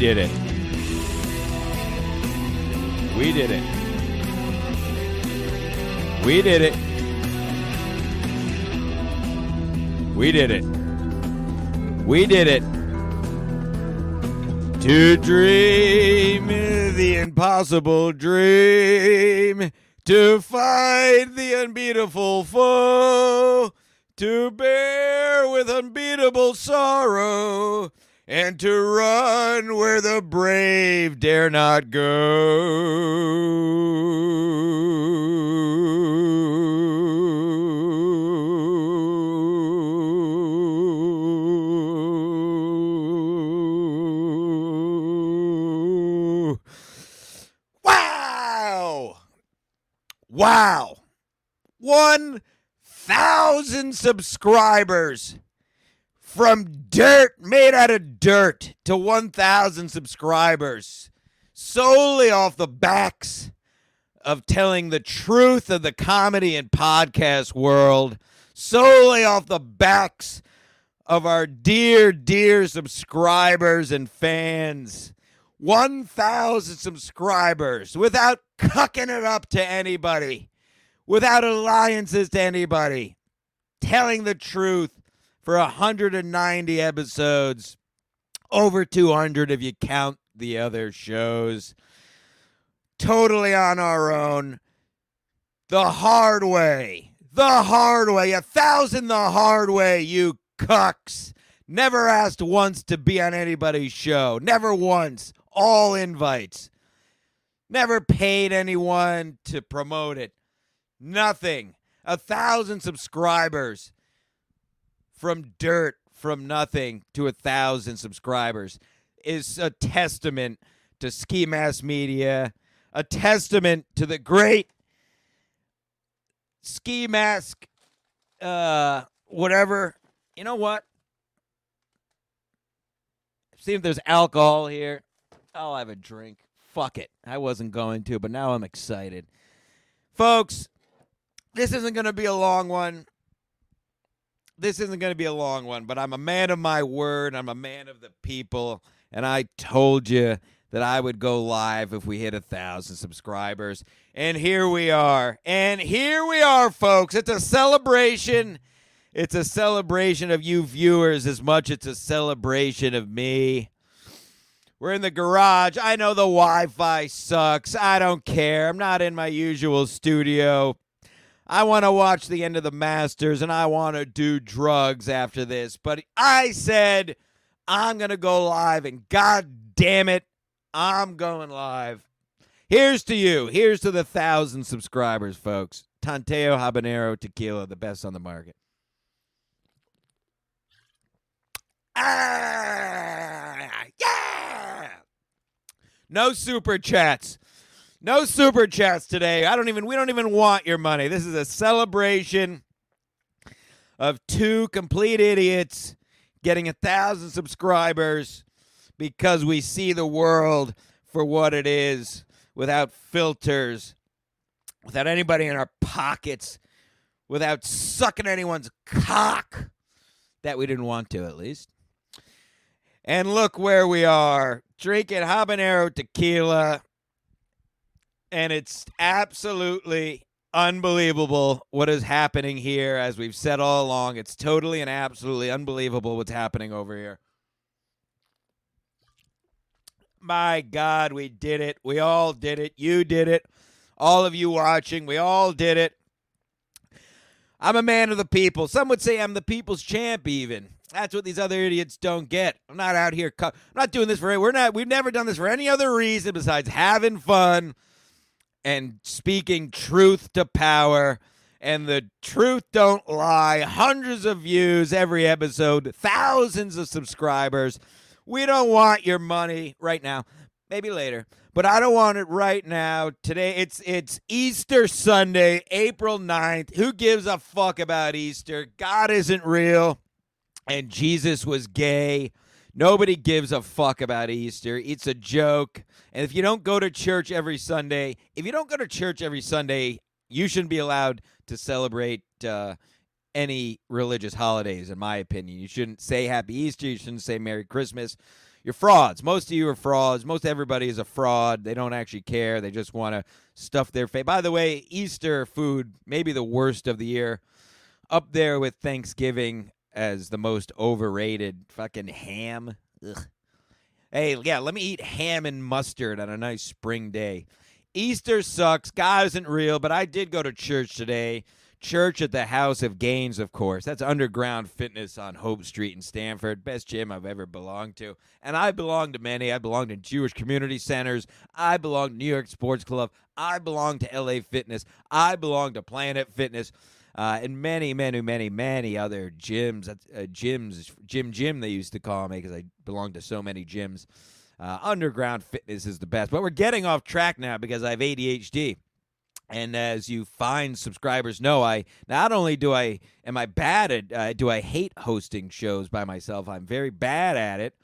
did it. We did it. We did it. We did it. We did it. To dream the impossible dream, to fight the unbeatable foe, to bear with unbeatable sorrow, and to run where the brave dare not go. Wow! Wow! 1,000 subscribers from dirt made out of dirt to 1,000 subscribers solely off the backs of telling the truth of the comedy and podcast world, solely off the backs of our dear, dear subscribers and fans. 1,000 subscribers without cucking it up to anybody, without alliances to anybody, telling the truth for 190 episodes, over 200 if you count the other shows. Totally on our own. The hard way. The hard way. A thousand the hard way, you cucks. Never asked once to be on anybody's show. Never once. All invites. Never paid anyone to promote it. Nothing. A thousand subscribers from dirt from nothing to a thousand subscribers is a testament to ski mask media a testament to the great ski mask uh whatever. You know what? See if there's alcohol here. I'll have a drink. Fuck it. I wasn't going to but now i'm excited. Folks this isn't going to be a long one this isn't going to be a long one, but I'm a man of my word. I'm a man of the people. And I told you that I would go live if we hit a thousand subscribers. And here we are. And here we are, folks. It's a celebration. It's a celebration of you viewers as much as it's a celebration of me. We're in the garage. I know the Wi Fi sucks. I don't care. I'm not in my usual studio. I want to watch the end of the Masters and I want to do drugs after this. But I said I'm going to go live, and God damn it, I'm going live. Here's to you. Here's to the thousand subscribers, folks. Tanteo Habanero Tequila, the best on the market. Ah, yeah! No super chats. No super chats today. I don't even we don't even want your money. This is a celebration of two complete idiots getting a thousand subscribers because we see the world for what it is without filters, without anybody in our pockets, without sucking anyone's cock that we didn't want to at least. And look where we are drinking habanero tequila and it's absolutely unbelievable what is happening here as we've said all along. It's totally and absolutely unbelievable what's happening over here. My god we did it. We all did it. You did it. All of you watching we all did it. I'm a man of the people. Some would say i'm the people's champ even. That's what these other idiots don't get. I'm not out here cu- i'm not doing this for we're not we've never done this for any other reason besides having fun and speaking truth to power. And the truth don't lie. Hundreds of views every episode. Thousands of subscribers. We don't want your money right now. Maybe later. But i don't want it right now. Today it's it's easter sunday april 9th who gives a fuck about easter? God isn't real. And jesus was gay Nobody gives a fuck about Easter. It's a joke. And if you don't go to church every Sunday, if you don't go to church every Sunday, you shouldn't be allowed to celebrate uh, any religious holidays, in my opinion. You shouldn't say Happy Easter. You shouldn't say Merry Christmas. you're frauds. Most of you are frauds. Most everybody is a fraud. They don't actually care. They just want to stuff their face. By the way, Easter food, maybe the worst of the year, up there with Thanksgiving as the most overrated. Fucking ham. Ugh. Hey, yeah, let me eat ham and mustard on a nice spring day. Easter sucks. God isn't real, but I did go to church today. Church at the House of Gains, of course. That's underground fitness on Hope Street in Stamford. Best gym I've ever belonged to. And I belong to many. I belonged in Jewish community centers. I belong to New York Sports Club. I belong to LA Fitness. I belong to Planet Fitness. Uh, and many, many, many, many other gyms. Uh, gyms, Jim Jim, they used to call me because I belong to so many gyms. Uh, underground fitness is the best. But we're getting off track now because I have ADHD. And as you fine subscribers know, I not only do I am I bad at uh, do I hate hosting shows by myself. I'm very bad at it,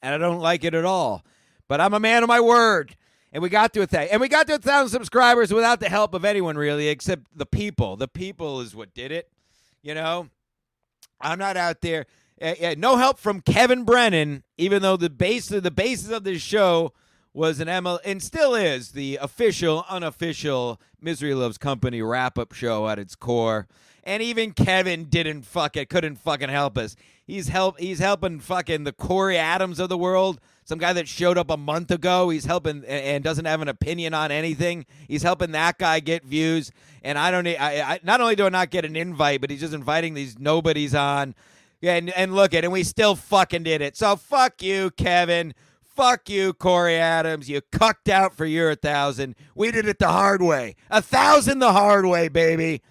and I don't like it at all. But I'm a man of my word, and we got to a th- and we got to a thousand subscribers without the help of anyone really, except the people. The people is what did it. You know, I'm not out there. Uh, uh, no help from Kevin Brennan, even though the base the basis of this show was an ML and still is the official, unofficial Misery Loves Company wrap up show at its core. And even Kevin didn't fuck it, couldn't fucking help us. He's help he's helping fucking the Corey Adams of the world, some guy that showed up a month ago. He's helping and doesn't have an opinion on anything. He's helping that guy get views. And I don't I, I not only do I not get an invite, but he's just inviting these nobodies on. And and look at it. and we still fucking did it. So fuck you, Kevin. Fuck you, Corey Adams. You cucked out for your thousand. We did it the hard way. A thousand the hard way, baby.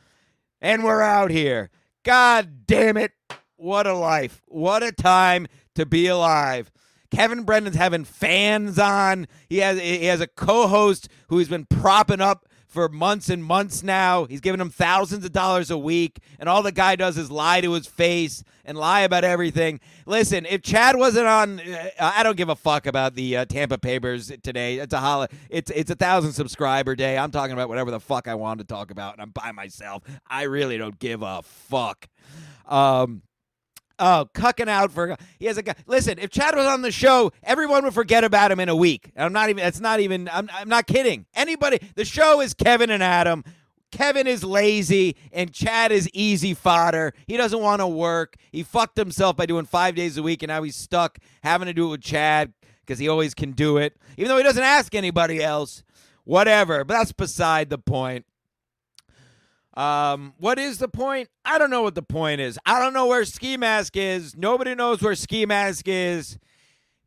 And we're out here. God damn it. What a life. What a time to be alive. Kevin Brennan's having fans on. He has he has a co-host who he's been propping up for months and months now. He's giving him thousands of dollars a week, and all the guy does is lie to his face and lie about everything. Listen, if Chad wasn't on, uh, I don't give a fuck about the uh, Tampa Papers today. It's a hol- It's it's a thousand subscriber day. I'm talking about whatever the fuck I want to talk about, and I'm by myself. I really don't give a fuck. Um, Oh, cucking out for he has a guy. Listen, if Chad was on the show, everyone would forget about him in a week. I'm not even. It's not even. I'm. I'm not kidding. Anybody. The show is Kevin and Adam. Kevin is lazy and Chad is easy fodder. He doesn't want to work. He fucked himself by doing five days a week, and now he's stuck having to do it with Chad because he always can do it, even though he doesn't ask anybody else. Whatever. But that's beside the point. Um, what is the point? I don't know what the point is. I don't know where Ski Mask is. Nobody knows where Ski Mask is.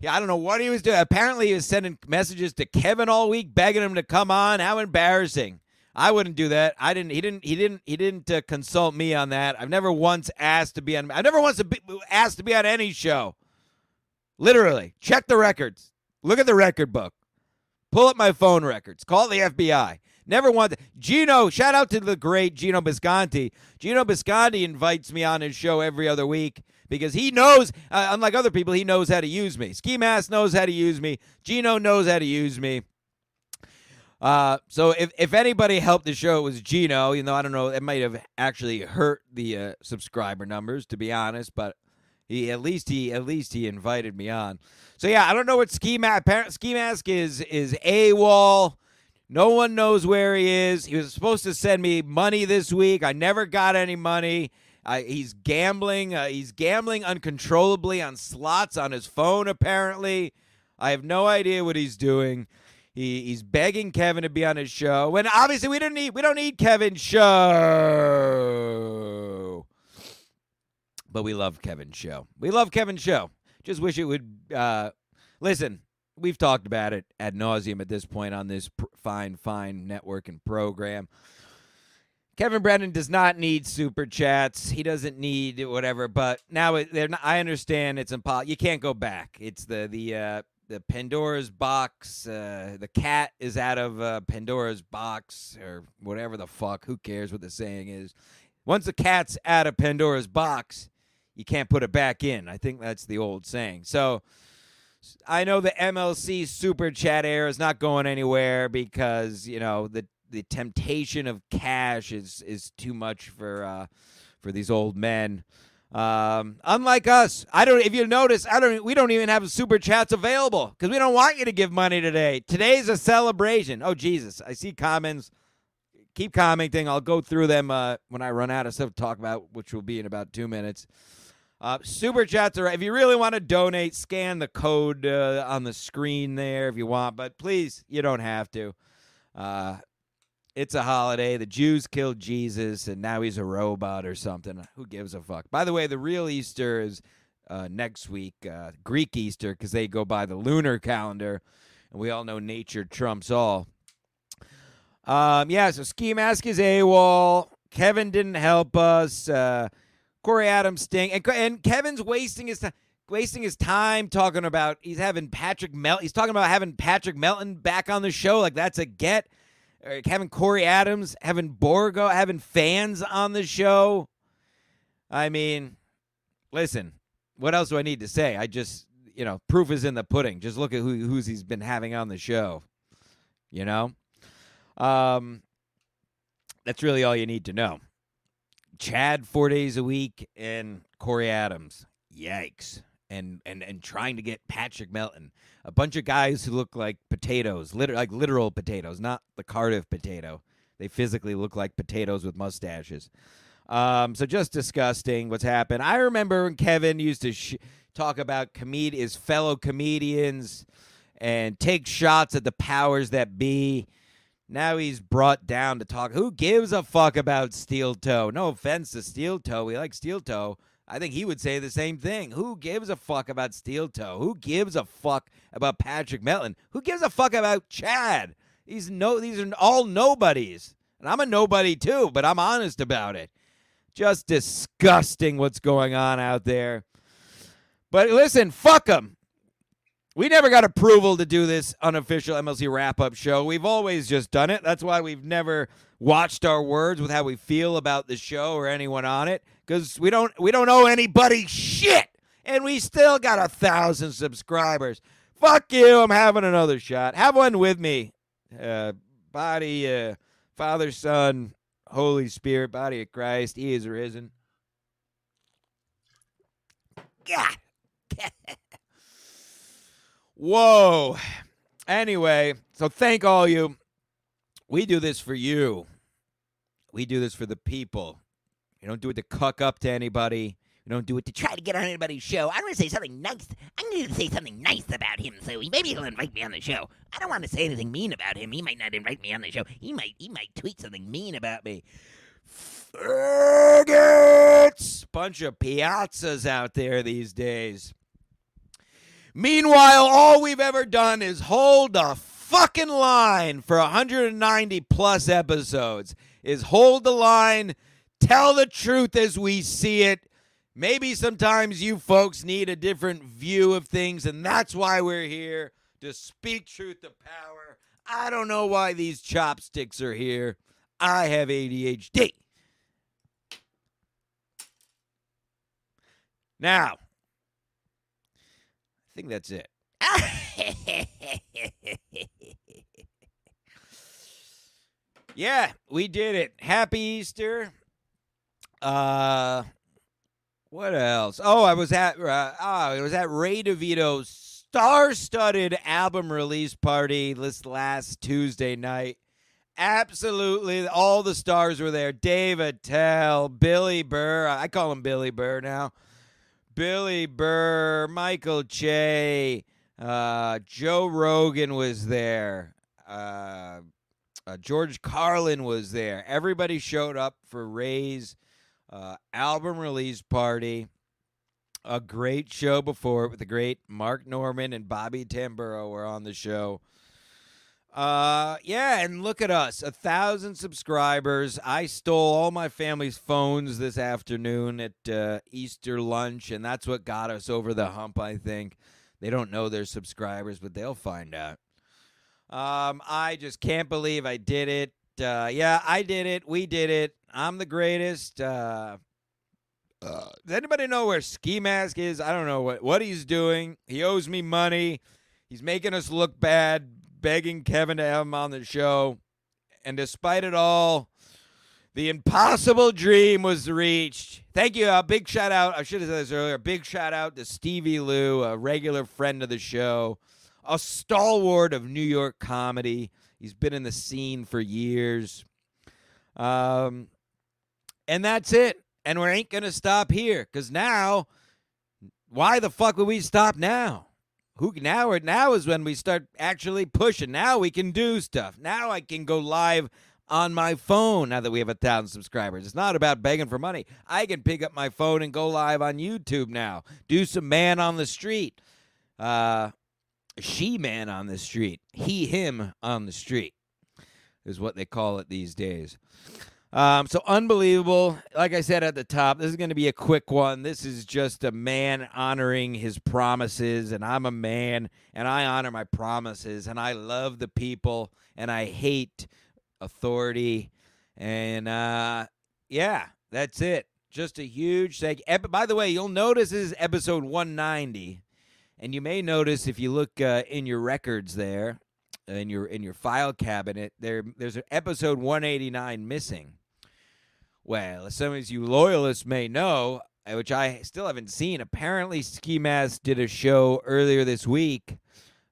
Yeah, I don't know what he was doing. Apparently, he was sending messages to Kevin all week, begging him to come on. How embarrassing! I wouldn't do that. I didn't. He didn't. He didn't. He didn't uh, consult me on that. I've never once asked to be on. I've never once asked to be on any show. Literally, check the records. Look at the record book. Pull up my phone records. Call the FBI. Never wanted Gino. Shout out to the great Gino Bisconti. Gino Bisconti invites me on his show every other week because he knows, uh, unlike other people, he knows how to use me. Ski Mask knows how to use me. Gino knows how to use me. Uh, so if, if anybody helped the show, it was Gino. You know, I don't know, it might have actually hurt the uh, subscriber numbers, to be honest, but he at least he at least he invited me on. So yeah, I don't know what Ski Mask Ski Mask is is AWOL. No one knows where he is. He was supposed to send me money this week. I never got any money. Uh, he's gambling. Uh, he's gambling uncontrollably on slots on his phone. Apparently, I have no idea what he's doing. He, he's begging Kevin to be on his show. When obviously we don't need we don't need Kevin's show, but we love Kevin's show. We love Kevin's show. Just wish it would. Uh, listen, we've talked about it ad nauseum at this point on this pr- fine, fine network and program. Kevin Brennan does not need super chats. He doesn't need whatever. But now they're not, I understand it's impossible. You can't go back. It's the the uh, the Pandora's box. Uh, the cat is out of uh, Pandora's box or whatever the fuck. Who cares what the saying is? Once the cat's out of Pandora's box, you can't put it back in. I think that's the old saying. So I know the MLC super chat air is not going anywhere because you know the the temptation of cash is is too much for uh, for these old men. Um, unlike us, I don't. If you notice, I don't. We don't even have super chats available because we don't want you to give money today. Today's a celebration. Oh Jesus! I see comments. Keep commenting. I'll go through them uh, when I run out of stuff to talk about, which will be in about two minutes. Uh, super chats are. If you really want to donate, scan the code uh, on the screen there if you want. But please, you don't have to. Uh, it's a holiday. The Jews killed Jesus, and now he's a robot or something. Who gives a fuck? By the way, the real Easter is uh, next week, uh, Greek Easter, because they go by the lunar calendar, and we all know nature trumps all. Um, yeah, so Ski Mask is AWOL. Kevin didn't help us. Corey Adams sting, and, and Kevin's wasting his time. Wasting his time talking about he's having Patrick Mel. He's talking about having Patrick Melton back on the show. Like that's a get having Corey Adams, having Borgo, having fans on the show. I mean, listen, what else do I need to say? I just, you know, proof is in the pudding. Just look at who who's he's been having on the show. You know, um, that's really all you need to know. Chad four days a week and Corey Adams. Yikes and and and trying to get Patrick Melton, a bunch of guys who look like potatoes, liter- like literal potatoes, not the Cardiff potato. They physically look like potatoes with mustaches. Um, so just disgusting what's happened. I remember when Kevin used to sh- talk about comed- his fellow comedians and take shots at the powers that be. Now he's brought down to talk. Who gives a fuck about Steel Toe? No offense to Steel Toe. We like Steel Toe. I think he would say the same thing. Who gives a fuck about Steel Toe? Who gives a fuck about Patrick Melton? Who gives a fuck about Chad? These no these are all nobodies. And I'm a nobody too, but I'm honest about it. Just disgusting what's going on out there. But listen, fuck them. We never got approval to do this unofficial MLC wrap up show. We've always just done it. That's why we've never watched our words with how we feel about the show or anyone on it because we don't we don't owe anybody shit, and we still got a thousand subscribers. Fuck you! I'm having another shot. Have one with me. Uh, body, uh, Father, Son, Holy Spirit, body of Christ. He is risen. God. Whoa. Anyway, so thank all you. We do this for you. We do this for the people. You don't do it to cuck up to anybody. You don't do it to try to get on anybody's show. I want to say something nice. I'm going to say something nice about him, so maybe he'll invite me on the show. I don't want to say anything mean about him. He might not invite me on the show. He might he might tweet something mean about me. Faggots! Bunch of piazzas out there these days. Meanwhile, all we've ever done is hold the fucking line for 190 plus episodes. Is hold the line Tell the truth as we see it. Maybe sometimes you folks need a different view of things, and that's why we're here to speak truth to power. I don't know why these chopsticks are here. I have ADHD. Now, think that's it. yeah, we did it. Happy Easter. Uh, what else? Oh, I was at uh, oh, it was at Ray DeVito's star-studded album release party this last Tuesday night. Absolutely, all the stars were there. Dave Attell, Billy Burr. I call him Billy Burr now. Billy Burr, Michael Che, uh, Joe Rogan was there. Uh, uh, George Carlin was there. Everybody showed up for Ray's uh, album release party. A great show before it with the great Mark Normand and Bobby Tamburo were on the show. Uh, yeah, and look at us, a thousand subscribers. I stole all my family's phones this afternoon at uh, Easter lunch, and that's what got us over the hump. I think they don't know they're subscribers, but they'll find out. Um, I just can't believe I did it. Uh, yeah, I did it. We did it. I'm the greatest. Uh, uh, does anybody know where Ski Mask is? I don't know what, what he's doing. He owes me money. He's making us look bad, begging Kevin to have him on the show. And despite it all, The impossible dream was reached. Thank you. A big shout out. I should have said this earlier. A big shout out to Stevie Lou, a regular friend of the show, a stalwart of New York comedy. He's been in the scene for years. Um, and that's it. And we ain't going to stop here because now, why the fuck would we stop now? Who now? Or now is when we start actually pushing. Now we can do stuff. Now I can go live on my phone now that we have a thousand subscribers. It's not about begging for money. I can pick up my phone and go live on YouTube now. Do some man on the street. Uh, she man on the street. He him on the street is what they call it these days. Um, so unbelievable. Like I said at the top, this is going to be a quick one. This is just a man honoring his promises, and I'm a man, and I honor my promises, and I love the people, and I hate authority, and uh, yeah, that's it. Just a huge thank. By the way, you'll notice this is episode 190, and you may notice if you look uh, in your records there, in your in your file cabinet, there there's an episode 189 missing. Well, as some of you loyalists may know, uh, which I still haven't seen, apparently Ski Mask did a show earlier this week.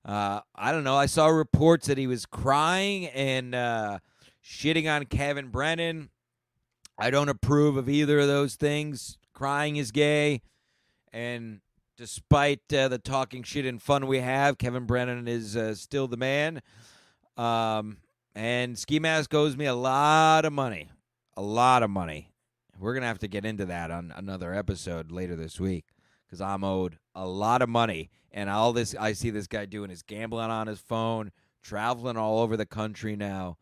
Uh, I don't know. I saw reports that he was crying and uh, shitting on Kevin Brennan. I don't approve of either of those things. Crying is gay, and despite uh, the talking shit and fun we have, Kevin Brennan is uh, still the man. Um, and Ski Mask owes me a lot of money a lot of money. We're gonna have to get into that on another episode later this week because I'm owed a lot of money, and all this I see this guy doing is gambling on his phone, traveling all over the country now.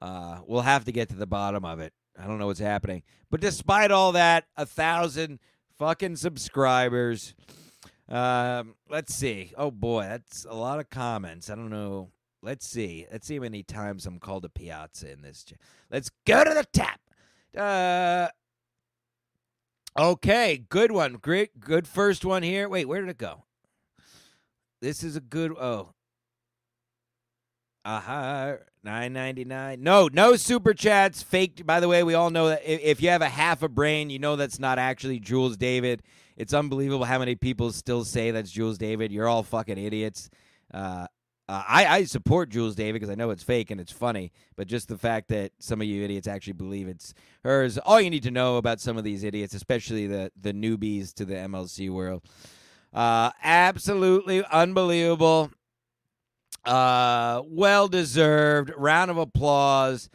Uh, we'll have to get to the bottom of it. I don't know what's happening, but despite all that, a thousand fucking subscribers. Um, let's see. Oh boy, that's a lot of comments. I don't know. Let's see. Let's see how many times I'm called a piazza in this. Let's go to the tap. Uh, okay, good one. Great, good first one here. Wait, where did it go? This is a good. Oh, aha, nine ninety nine. No, no super chats. Fake. By the way, we all know that if you have a half a brain, you know that's not actually Jules David. It's unbelievable how many people still say that's Jules David. You're all fucking idiots. Uh, uh, I, I support Jules David because I know it's fake and it's funny, but just the fact that some of you idiots actually believe it's hers, all you need to know about some of these idiots, especially the, the newbies to the MLC world. Uh, absolutely unbelievable. Uh, well deserved. Round of applause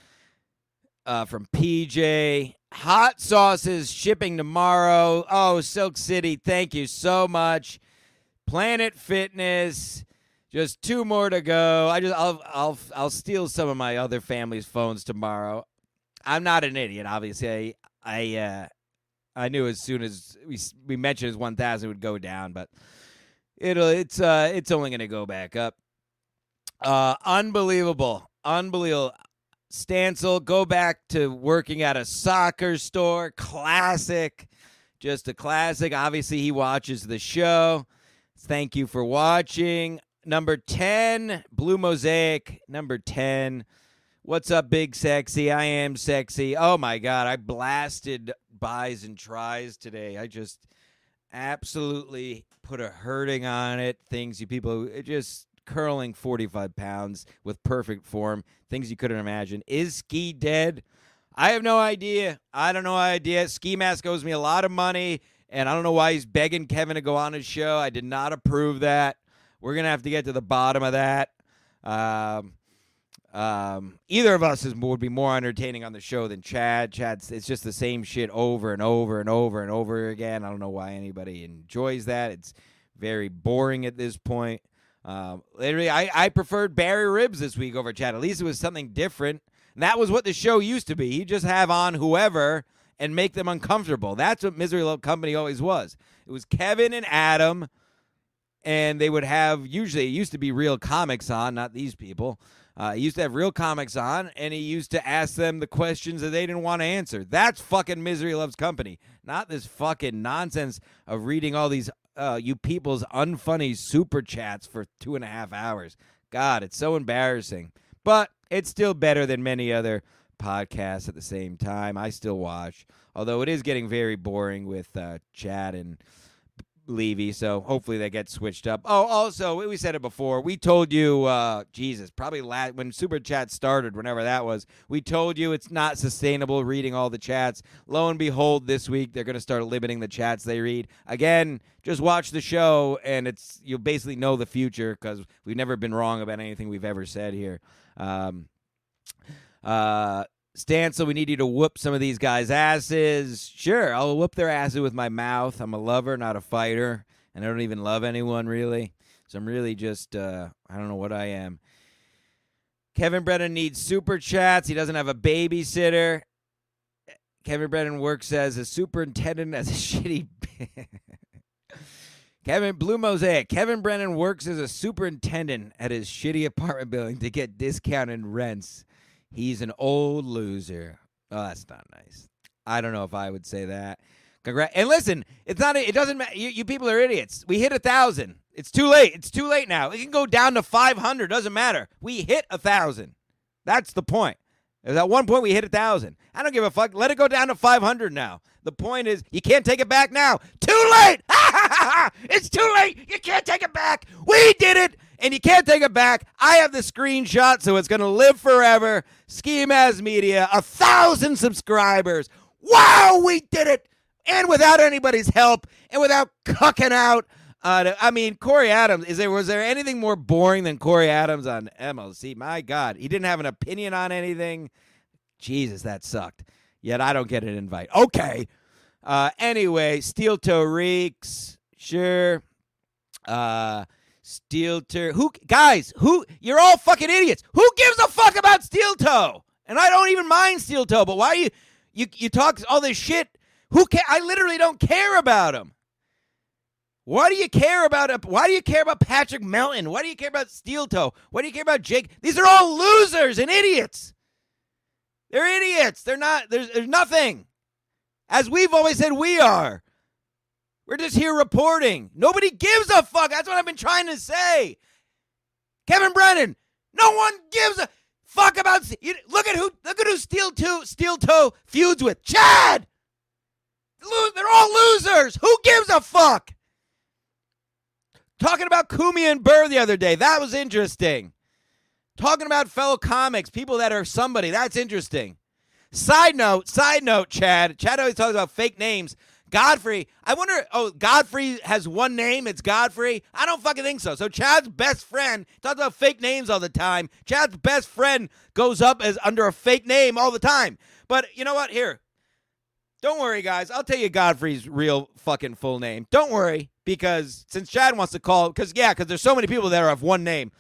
uh, from PJ. Hot sauces shipping tomorrow. Oh, Silk City, thank you so much. Planet Fitness. Just two more to go. I just I'll I'll I'll steal some of my other family's phones tomorrow. I'm not an idiot, obviously. I I uh, I knew as soon as we we mentioned his 1000 would go down, but it'll it's uh it's only to go back up. Uh unbelievable. Unbelievable. Stancil, go back to working at a soccer store. Classic. Just a classic. Obviously, he watches the show. Thank you for watching. Number 10, Blue Mosaic. Number 10. What's up, Big Sexy? I am sexy. Oh my God. I blasted bis and tris today. I just absolutely put a hurting on it. Things you people it just curling 45 pounds with perfect form. Things you couldn't imagine. Is Ski dead? I have no idea. I don't know idea. Ski Mask owes me a lot of money, and I don't know why he's begging Kevin to go on his show. I did not approve that. We're gonna have to get to the bottom of that. Um, um, either of us is, would be more entertaining on the show than Chad. Chad's it's just the same shit over and over and over and over again. I don't know why anybody enjoys that. It's very boring at this point. Um, literally, I, I preferred Barry Ribs this week over Chad. At least it was something different. And that was what the show used to be. He'd just have on whoever and make them uncomfortable. That's what Misery Love Company always was. It was Kevin and Adam and they would have usually it used to be real comics on, not these people. Uh, he used to have real comics on, and he used to ask them the questions that they didn't want to answer. That's fucking misery loves company, not this fucking nonsense of reading all these uh, you people's unfunny super chats for two and a half hours. God, it's so embarrassing, but it's still better than many other podcasts at the same time. I still watch, although it is getting very boring with uh, Chad and Levy. So hopefully they get switched up. Oh, also we said it before. We told you, uh, Jesus, probably last, when Super Chat started, whenever that was. We told you it's not sustainable reading all the chats. Lo and behold, this week they're going to start limiting the chats they read. Again, just watch the show, and it's you'll basically know the future because we've never been wrong about anything we've ever said here. Um, uh, Stancil, we need you to whoop some of these guys' asses. Sure, I'll whoop their asses with my mouth. I'm a lover, not a fighter, and I don't even love anyone really. So I'm really just uh, I don't know what I am. Kevin Brennan needs super chats. He doesn't have a babysitter. Kevin Brennan works as a superintendent as a shitty. Kevin Blue Mosaic. Kevin Brennan works as a superintendent at his shitty apartment building to get discounted rents. He's an old loser. Oh, that's not nice. I don't know if I would say that. Congrats. And listen, it's not. It doesn't matter. You, you people are idiots. We hit a thousand. It's too late. It's too late now. It can go down to five hundred. Doesn't matter. We hit a thousand. That's the point. At one point, we hit a thousand. I don't give a fuck. Let it go down to five hundred now. The point is, you can't take it back now. Too late. it's too late. You can't take it back. We did it and you can't take it back. I have the screenshot, so it's going to live forever. Ski Mask Media, a thousand subscribers. Wow, we did it! And without anybody's help, and without cucking out. Uh, I mean, Corey Adams. Is there was there anything more boring than Corey Adams on MLC? My God, he didn't have an opinion on anything. Jesus, that sucked. Yet I don't get an invite. Okay. Uh, anyway, Steel Toe Reeks, sure. Uh, Steel Toe. Who guys? Who? You're all fucking idiots. Who gives a fuck about Steel Toe? And I don't even mind Steel Toe, but why you you you talk all this shit? Who care? I literally don't care about him. Why do you care about Why do you care about Patrick Melton? Why do you care about Steel Toe? Why do you care about Jake? These are all losers and idiots. They're idiots. They're not. There's there's nothing. As we've always said, we are. We're just here reporting. Nobody gives a fuck. That's what I've been trying to say. Kevin Brennan, no one gives a fuck about. You, look at who. Look at who Steel Toe Steel Toe feuds with. Chad. They're all losers. Who gives a fuck? Talking about Kumi and Burr the other day. That was interesting. Talking about fellow comics, people that are somebody. That's interesting. Side note, side note, Chad. Chad always talks about fake names. Godfrey, I wonder. Oh, Godfrey has one name. It's Godfrey. I don't fucking think so. So Chad's best friend talks about fake names all the time. Chad's best friend goes up as under a fake name all the time. But you know what? Here, don't worry, guys. I'll tell you Godfrey's real fucking full name. Don't worry, because since Chad wants to call, because yeah, because there's so many people that of one name.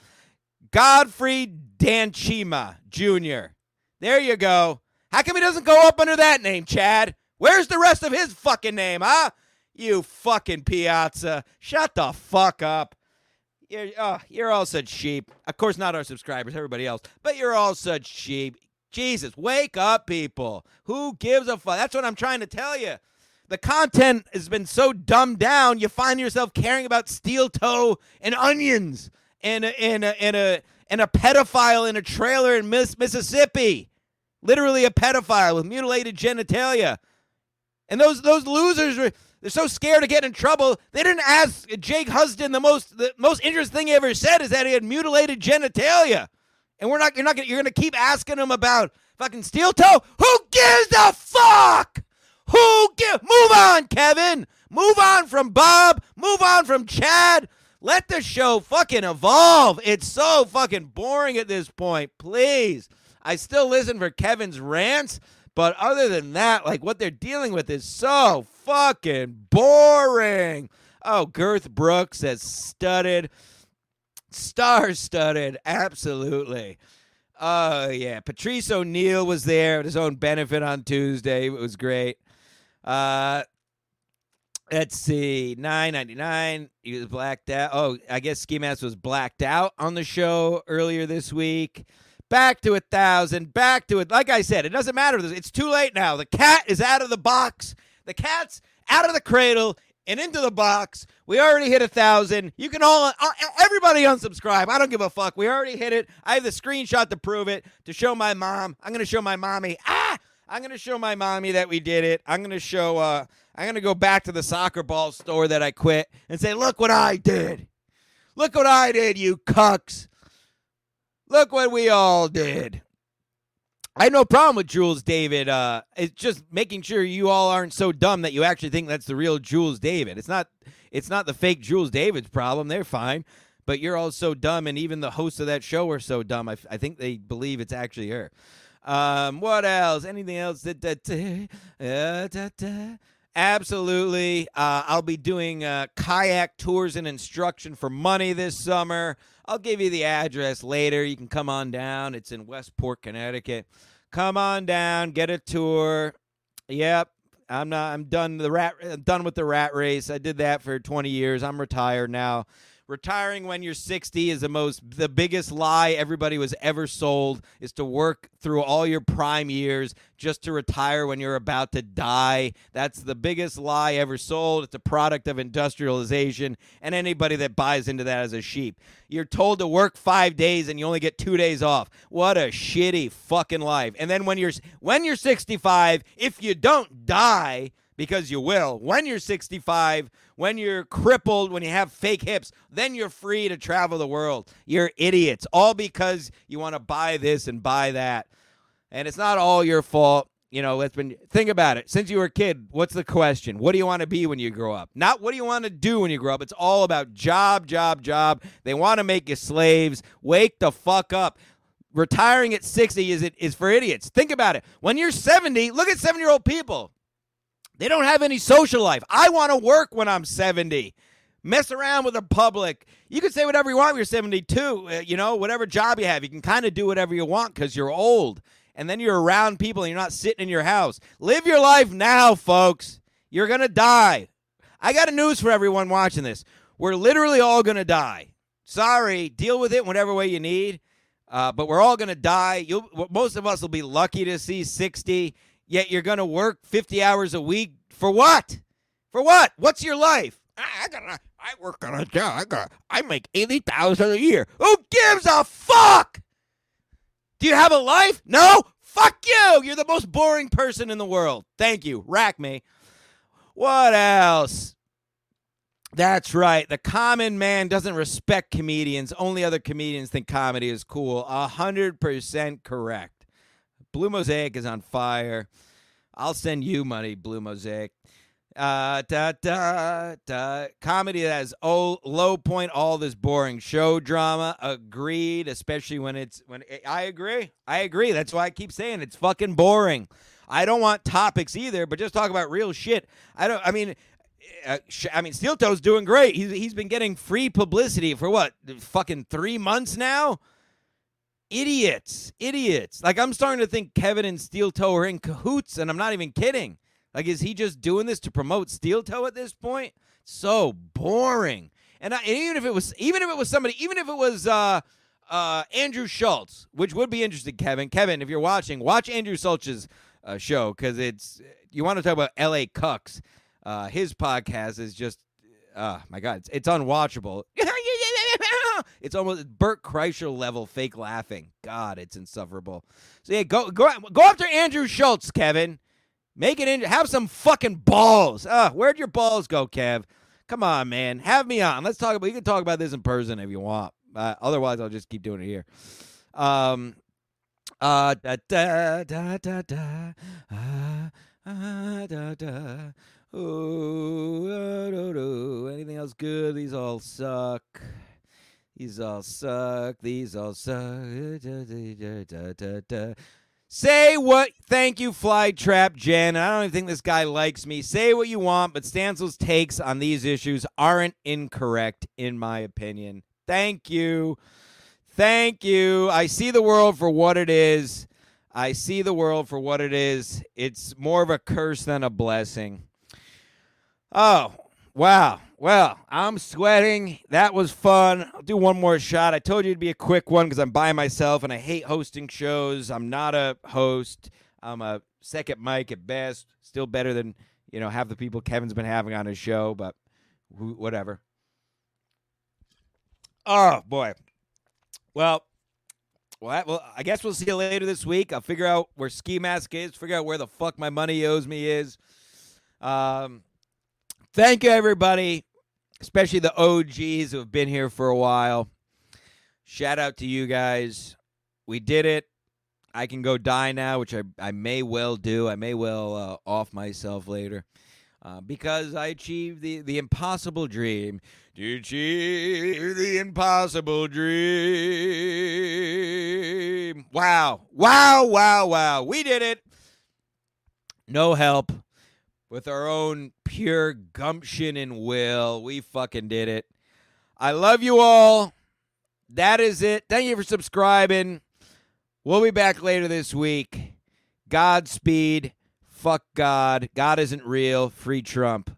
Godfrey Danchimah Jr. There you go. How come he doesn't go up under that name, Chad? Where's the rest of his fucking name, huh? You fucking Piazza. Shut the fuck up. You're, oh, you're all such sheep. Of course, not our subscribers, everybody else, but you're all such sheep. Jesus, wake up, people. Who gives a fuck? That's what I'm trying to tell you. The content has been so dumbed down, you find yourself caring about steel toe and onions and a, and a, and a, and a pedophile in a trailer in Miss, Mississippi. Literally a pedophile with mutilated genitalia. And those those losers were they're so scared of getting in trouble. They didn't ask Jake Huston the most the most interesting thing he ever said is that he had mutilated genitalia. And we're not you're not gonna, you're to keep asking him about fucking steel toe. Who gives a fuck? Who give Move on, Kevin. Move on from Bob. Move on from Chad. Let the show fucking evolve. It's so fucking boring at this point. Please. I still listen for Kevin's rants. But other than that, like what they're dealing with is so fucking boring. Oh, Girth Brooks has studded, star studded, absolutely. Oh yeah, Patrice O'Neal was there at his own benefit on Tuesday. It was great. Uh, let's see, nine ninety nine. He was blacked out. Oh, I guess Ski Mask was blacked out on the show earlier this week back to a thousand, back to it. Like I said, it doesn't matter. It's too late now. The cat is out of the box. The cat's out of the cradle, and into the box. We already hit a thousand. You can all, uh, everybody unsubscribe. I don't give a fuck. We already hit it. I have the screenshot to prove it. To show my mom. I'm gonna show my mommy. Ah, I'm gonna show my mommy that we did it. I'm gonna show. uh I'm gonna go back to the soccer ball store that I quit and say, look what I did. Look what I did, you cucks. Look what we all did. I have no problem with Jules David. Uh, it's just making sure you all aren't so dumb that you actually think that's the real Jules David. It's not. It's not the fake Jules David's problem. They're fine, but you're all so dumb, and even the hosts of that show are so dumb. I, I think they believe it's actually her. Um, what else? Anything else? Da, da, da, Absolutely. Uh, I'll be doing uh, kayak tours and instruction for money this summer. I'll give you the address later. You can come on down. It's in Westport, Connecticut. Come on down, get a tour. Yep. I'm not I'm done the rat I'm done with the rat race. I did that for 20 years. I'm retired now. Retiring when you're 60 is the most the biggest lie everybody was ever sold is to work through all your prime years just to retire when you're about to die. That's the biggest lie ever sold. It's a product of industrialization and anybody that buys into that as a sheep. You're told to work 5 days and you only get 2 days off. What a shitty fucking life. And then when you're when you're 65, if you don't die, because you will. When you're 65, when you're crippled, when you have fake hips, then you're free to travel the world. You're idiots, all because you want to buy this and buy that. And it's not all your fault. You know, let's been think about it. Since you were a kid, what's the question? What do you want to be when you grow up? Not what do you want to do when you grow up. It's all about job, job, job. They want to make you slaves. Wake the fuck up retiring at 60 is it is for idiots. Think about it. When you're 70, look at 7-year-old people. They don't have any social life. I want to work when I'm 70. Mess around with the public. You can say whatever you want when you're 72. Uh, you know, whatever job you have, you can kind of do whatever you want because you're old. And then you're around people and you're not sitting in your house. Live your life now, folks. You're going to die. I got a news for everyone watching this. We're literally all going to die. Sorry, deal with it whatever way you need. Uh, but we're all going to die. You'll, most of us will be lucky to see 60 Yet you're going to work 50 hours a week for what? For what? What's your life? I, I gotta. I work on a job. I got. I make eighty thousand a year. Who gives a fuck? Do you have a life? No. Fuck you. You're the most boring person in the world. Thank you. Rack me. What else? That's right. The common man doesn't respect comedians. Only other comedians think comedy is cool. A hundred percent correct. Blue Mosaic is on fire. I'll send you money, Blue Mosaic. Uh, da, da, da. Comedy that has oh, low point, all this boring show drama. Agreed, especially when it's when it, I agree. I agree. That's why I keep saying it's fucking boring. I don't want topics either, but just talk about real shit. I don't. I mean, uh, I mean, Steel Toe's doing great. He's he's been getting free publicity for what, fucking three months now idiots, idiots. Like I'm starting to think Kevin and Steel Toe are in cahoots, and I'm not even kidding. Like, is he just doing this to promote Steel Toe at this point? So boring. And, I, and even if it was, even if it was somebody, even if it was uh, uh, Andrew Schulz, which would be interesting, Kevin. Kevin, if you're watching, watch Andrew Schulz's uh, show because it's you want to talk about L.A. Cucks. Uh, his podcast is just, uh, my God, it's, it's unwatchable. It's almost Bert Kreischer level fake laughing. God, it's insufferable. So yeah, go go go after Andrew Schulz, Kevin. Make it in. Have some fucking balls. Uh, where'd your balls go, Kev? Come on, man. Have me on. Let's talk about. You can talk about this in person if you want. Uh, otherwise, I'll just keep doing it here. Um. Uh. Da da da da da. Uh, uh, da da. Ooh, do, do. Anything else good? These all suck. These all suck. These all suck. Say what? Thank you, Fly Trap Jen. I don't even think this guy likes me. Say what you want, but Stancil's takes on these issues aren't incorrect, in my opinion. Thank you. Thank you. I see the world for what it is. I see the world for what it is. It's more of a curse than a blessing. Oh, wow. Well, I'm sweating. That was fun. I'll do one more shot. I told you it'd be a quick one because I'm by myself and I hate hosting shows. I'm not a host. I'm a second mic at best. Still better than you know, half the people Kevin's been having on his show, but wh- whatever. Oh boy. Well, well, I- well, I guess we'll see you later this week. I'll figure out where Ski Mask is, figure out where the fuck my money owes me is. Um, thank you, everybody, especially the OGs who have been here for a while. Shout out to you guys. We did it. I can go die now, which I, I may well do. I may well uh, off myself later. Uh, because I achieved the, the impossible dream. To achieve the impossible dream. Wow. Wow, wow, wow. We did it. No help. With our own pure gumption and will. We fucking did it. I love you all. That is it. Thank you for subscribing. We'll be back later this week. Godspeed. Fuck God. God isn't real. Free Trump.